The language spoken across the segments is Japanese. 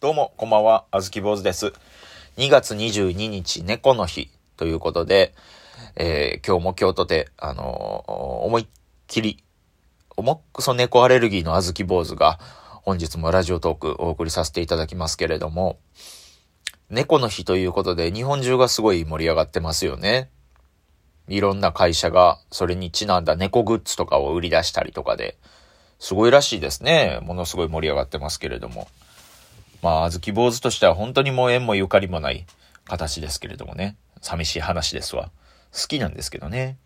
どうも、こんばんは、あずき坊主です。2月22日、猫の日ということで、えー、今日も京都で、あのー、思いっきり、重くそ猫アレルギーのあずき坊主が、本日もラジオトークお送りさせていただきますけれども、猫の日ということで、日本中がすごい盛り上がってますよね。いろんな会社が、それにちなんだ猫グッズとかを売り出したりとかで、すごいらしいですね。ものすごい盛り上がってますけれども。まあ、あずき坊主としては本当にもう縁もゆかりもない形ですけれどもね。寂しい話ですわ。好きなんですけどね。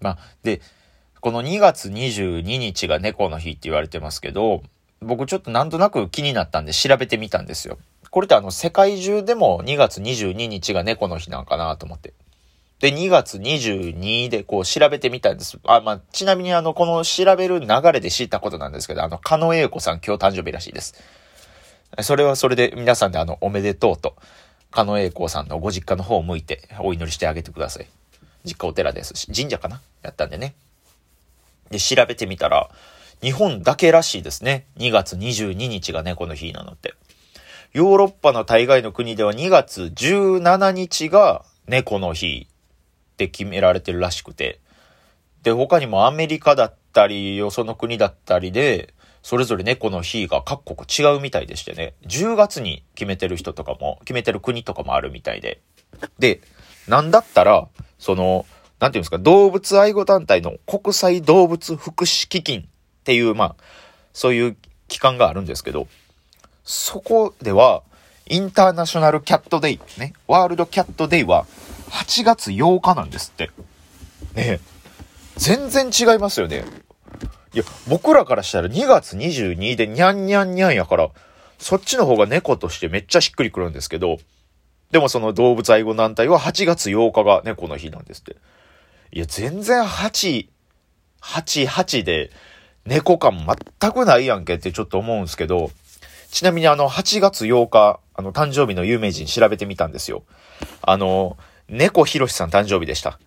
まあ、で、この2月22日が猫の日って言われてますけど、僕ちょっとなんとなく気になったんで調べてみたんですよ。これってあの世界中でも2月22日が猫の日なんかなと思って。で、2月22でこう調べてみたんです。あ、まあ、ちなみにあの、この調べる流れで知ったことなんですけど、あの、狩野英子さん今日誕生日らしいです。それはそれで皆さんであの、おめでとうと、狩野英孝さんのご実家の方を向いてお祈りしてあげてください。実家お寺ですし、神社かな？やったんでね。で、調べてみたら、日本だけらしいですね。2月22日が猫の日なのって。ヨーロッパの大概の国では2月17日が猫の日って決められてるらしくて。で、他にもアメリカだったり、よその国だったりで、それぞれ猫の日が各国違うみたいでしてね、10月に決めてる人とかも、決めてる国とかもあるみたいで。で、なんだったら、その、なんていうんですか、動物愛護団体の国際動物福祉基金っていう、まあ、そういう機関があるんですけど、そこでは、インターナショナルキャットデイ、ね、ワールドキャットデイは8月8日なんですって。ね全然違いますよね。いや、僕らからしたら2月22でニャンニャンニャンやから、そっちの方が猫としてめっちゃしっくりくるんですけど、でもその動物愛護団体は8月8日が猫の日なんですって。いや、全然8、8、8で猫感全くないやんけってちょっと思うんですけど、ちなみにあの8月8日、あの誕生日の有名人調べてみたんですよ。あの、猫ひろしさん誕生日でした。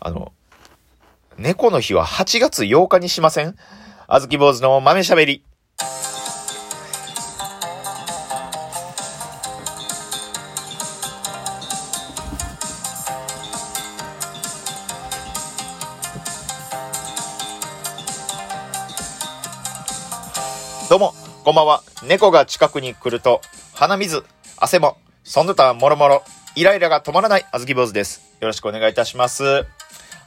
あの、猫の日は8月8日にしません？あずき坊主の豆しゃべり。どうも、こんばんは。猫が近くに来ると、鼻水、汗も、その他もろもろ、イライラが止まらないあずき坊主です。よろしくお願いいたします。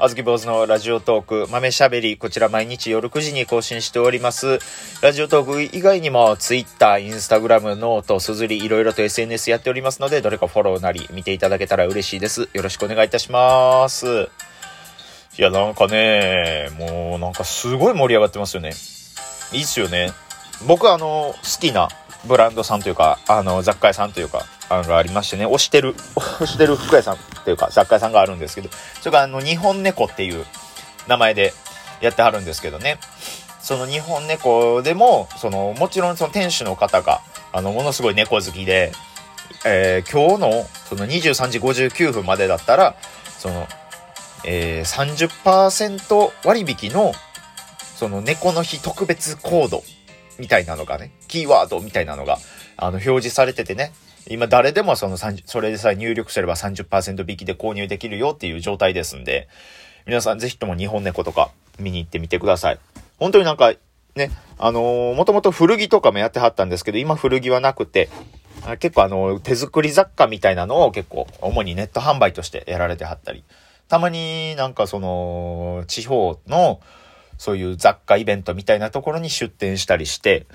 あずき坊主のラジオトーク、豆しゃべり、こちら毎日夜9時に更新しております。ラジオトーク以外にも、Twitter、Instagram、 note、SUZURI、いろいろと SNS やっておりますので、どれかフォローなり見ていただけたら嬉しいです。よろしくお願いいたします。いや、なんかね、もうなんかすごい盛り上がってますよね。いいっすよね。僕あの、好きなブランドさんというか、あの、雑貨屋さんというか、あの、ありましてね、推してる、推してる服屋さんっていうか、雑貨屋さんがあるんですけど、それがあの、日本猫っていう名前でやってはるんですけどね、その日本猫でも、その、もちろんその店主の方が、あの、ものすごい猫好きで、えー、今日の、その23時59分までだったら、その、えー、30%割引の、その猫の日特別コードみたいなのがね、キーワードみたいなのが、あの、表示されててね、今誰でもその30、それでさえ入力すれば30%引きで購入できるよっていう状態ですんで、皆さんぜひとも日本猫とか見に行ってみてください。本当になんか、ね、あのー、もともと古着とかもやってはったんですけど、今古着はなくて、結構あの、手作り雑貨みたいなのを結構、主にネット販売としてやられてはったり、たまになんかその、地方の、そういう雑貨イベントみたいなところに出店したりして、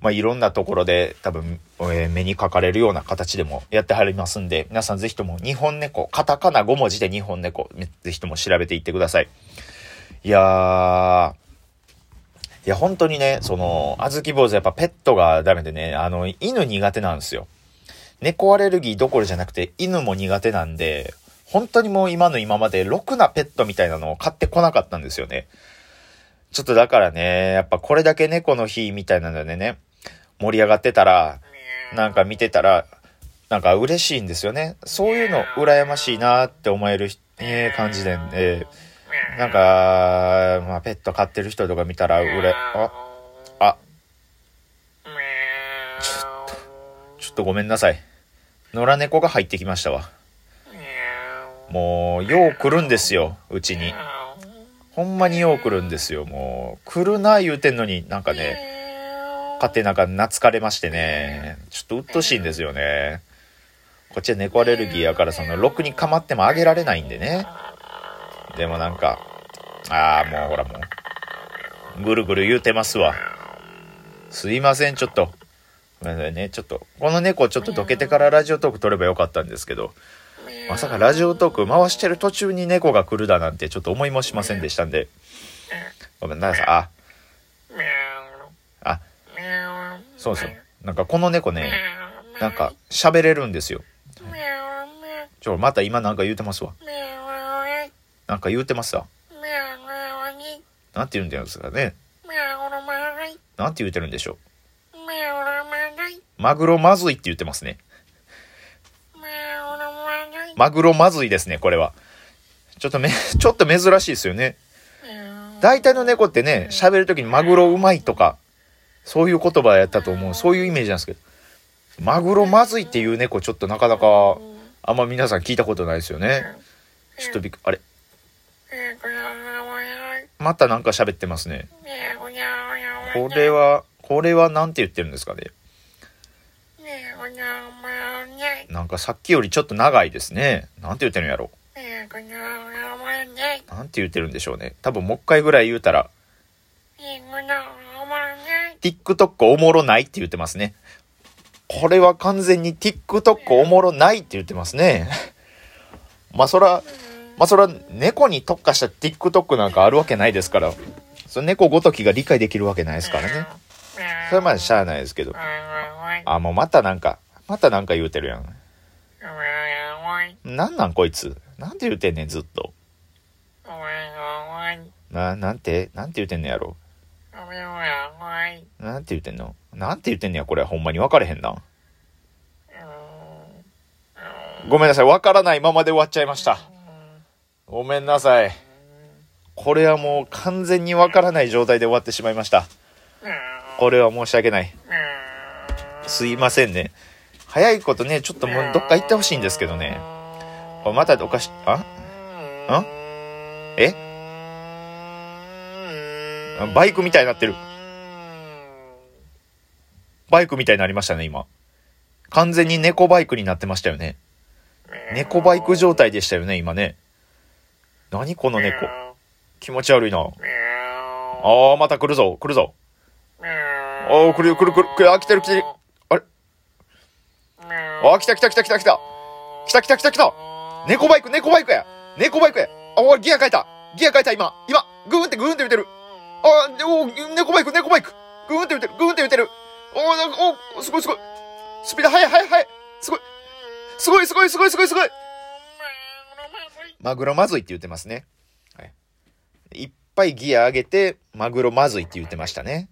まあ、いろんなところで多分、えー、目にかかれるような形でもやってはりますんで、皆さんぜひとも日本猫、カタカナ5文字で日本猫、ぜひとも調べていってください。いやー、いや、本当にね、その、あずき坊主やっぱペットがダメでね、あの、犬苦手なんですよ。猫アレルギーどころじゃなくて犬も苦手なんで、本当にもう今の今までろくなペットみたいなのを買ってこなかったんですよね。ちょっとだからね、やっぱこれだけ猫の日みたいなのでね、盛り上がってたら、なんか見てたら、なんか嬉しいんですよね。そういうの羨ましいなって思える、えー、感じで、えー、なんか、まあ、ペット飼ってる人とか見たら、うれ、あ、あ、ちょっと、ちょっとごめんなさい。野良猫が入ってきましたわ。もう、よう来るんですよ、うちに。ほんまによう来るんですよ、もう。来るな言うてんのに、なんかね、勝手なんか懐かれましてね、ちょっと鬱陶しいんですよね。こっちは猫アレルギーやから、その、ろくに構ってもあげられないんでね。でもなんか、ああ、もうほらもう、ぐるぐる言うてますわ。すいません、ちょっと。ごめんなさいね、ちょっと。この猫ちょっとどけてからラジオトーク撮ればよかったんですけど、まさかラジオトーク回してる途中に猫が来るだなんてちょっと思いもしませんでしたんで、ごめんなさい。あ、あ、そうそう。なんかこの猫ね、なんか喋れるんですよ。ちょ、また今なんか言うてますわ。なんか言うてますわ。なんて言うんですかね。なんて言うてるんでしょう。マグロまずいって言ってますね。マグロまずいですね、これは。ちょっとめ、ちょっと珍しいですよね。大体の猫ってね、喋るときにマグロうまいとか、そういう言葉やったと思う。そういうイメージなんですけど。マグロまずいっていう猫ちょっとなかなか、あんま皆さん聞いたことないですよね。ちょっとびっくあれまたなんか喋ってますね。これは、これはなんて言ってるんですかね。なんかさっきよりちょっと長いですね。なんて言ってるんやろ。なんて言ってるんでしょうね。多分もう一回ぐらい言うたら、TikTok おもろないって言ってますね。これは完全に TikTok おもろないって言ってますね。まあそら、まあそら猫に特化した TikTok なんかあるわけないですから、その猫ごときが理解できるわけないですからね。それはまあしゃあないですけど。あ、もうまたなんか、またなんか言うてるやん。なんなんこいつ？なんて言うてんねんずっと。な、なんて？なんて言うてんねやろ？なんて言うてんの？なんて言ってんねや、これ。ほんまに分かれへんな。ごめんなさい。分からないままで終わっちゃいました。ごめんなさい。これはもう完全に分からない状態で終わってしまいました。これは申し訳ない。すいませんね。早いことね、ちょっともうどっか行ってほしいんですけどね。またおかし、あ？んえ？バイクみたいになってる。バイクみたいになりましたね、今。完全に猫バイクになってましたよね。猫バイク状態でしたよね、今ね。何この猫。気持ち悪いな。ああ、また来るぞ、来るぞ。ああ、来るよ、来る、来る、来る、あ、来てる、来てる。あ、来た来た来た来た来た。来た来た来た来た。猫バイク、猫バイクや。猫バイクや。あ、おギア変えた。ギア変えた、今。今、グーンってグーンって言ってる。あ、お猫バイク、猫バイク。グーンって言ってる、グーンって言ってる。おなんか、おすごいすごい。スピード速い速い速い。すごい。すごいすごいすごいすごいすごい。マグロまずいって言ってますね。はい。いっぱいギア上げて、マグロまずいって言ってましたね。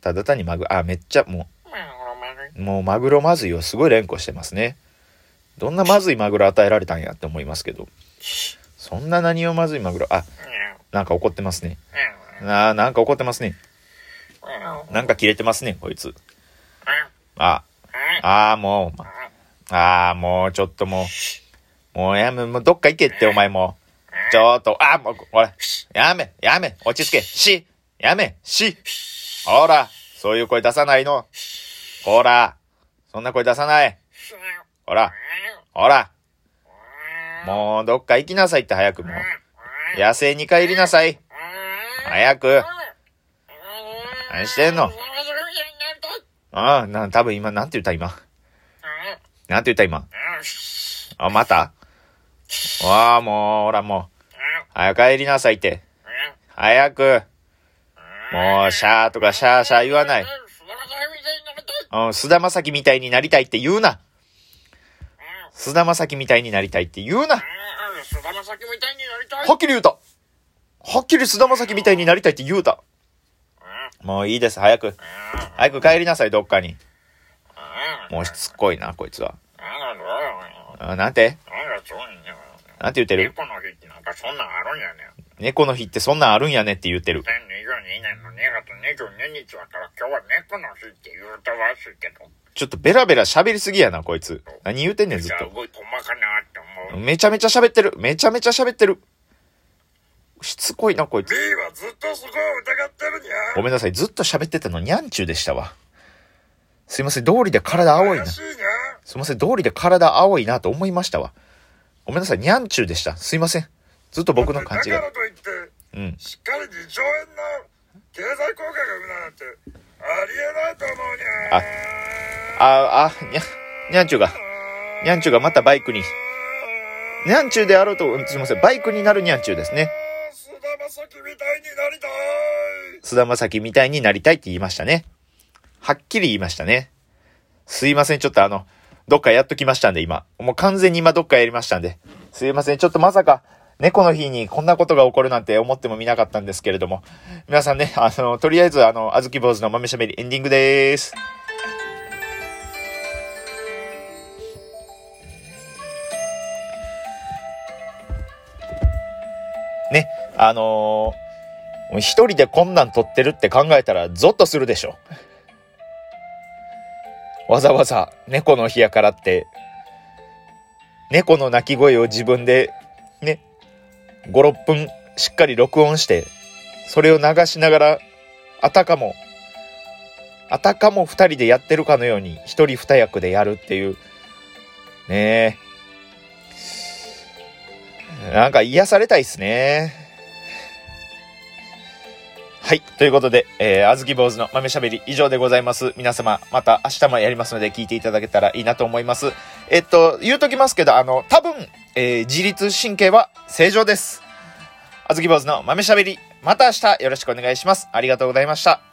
ただ単にマグロ、あ、めっちゃ、もう、もうマグロまずいをすごい連呼してますね。どんなまずいマグロ与えられたんやって思いますけど。そんな何をまずいマグロ、あ、なんか怒ってますね。あなんか怒ってますね。なんか切れてますね、こいつ。あ、ああ、もう、ああ、もう、ちょっともう、もうやめ、もうどっか行けって、お前もちょっと、あ、もう、ほら、やめ、やめ、落ち着け、し、やめ、し、ほら、そういう声出さないの。ほら、そんな声出さない。ほら、ほら、もう、どっか行きなさいって早くもう。野生に帰りなさい。早く。何してんの？ああ、な、多分今、なんて言った今？なんて言った今？あ、また？わあ、もう、ほらもう。早く帰りなさいって。早く。もう、シャーとかシャーシャー言わない。うん、菅田正樹みたいになりたいって言うな。菅田正樹みたいになりたいって言うな。はっきり言うた。はっきり菅田正樹みたいになりたいって言うた。もういいです、早く。早く帰りなさい、どっかに。もうしつっこいな、こいつは。あなんて？なんて言ってる？猫の日ってなんかそんなんあるんやね猫の日ってそんなんあるんやねって言ってる。年の2月22日だから今日は猫の日って言うたらしいけど。ちょっとベラベラ喋りすぎやな、こいつ。何言うてんねん、ずっと。かなって思う。めちゃめちゃ喋ってる。めちゃめちゃ喋ってる。しつこいな、こい B つ。はずっとそこを疑ってるにゃ。ごめんなさい。ずっと喋ってたのにゃんちゅうでしたわ。すいません。通りで体青いな。いにゃ。すいません。通りで体青いなと思いましたわ。ごめんなさい。にゃんちゅうでした。すいません。ずっと僕の勘違いだ。からといって、うん。しっかり2兆円の経済効果が生むなんて、ありえないと思うにゃ。あ、あ、にゃ、にゃんちゅうが、にゃんちゅうがまたバイクに。にゃんちゅうであろうと、うんすいません。バイクになるにゃんちゅうですね。菅田将暉みたいになりたい。菅田将暉みたいになりたいって言いましたね。はっきり言いましたね。すいません。ちょっとあの、どっかやっときましたんで、今。もう完全に今どっかやりましたんで。すいません。ちょっとまさか、猫の日にこんなことが起こるなんて思ってもみなかったんですけれども。皆さんね、あの、とりあえずあの、あずき坊主の豆しゃべりエンディングでーす。ね、あのー一人でこんなん撮ってるって考えたらゾッとするでしょ。わざわざ猫の日やからって、猫の鳴き声を自分でね、5、6分しっかり録音して、それを流しながら、あたかも、あたかも二人でやってるかのように一人二役でやるっていう、ねえ。なんか癒されたいっすね。はい。ということで、えー、あずき坊主の豆しゃべり以上でございます。皆様、また明日もやりますので聞いていただけたらいいなと思います。えっと、言うときますけど、あの、多分、えー自律神経は正常です。あずき坊主の豆しゃべり、また明日よろしくお願いします。ありがとうございました。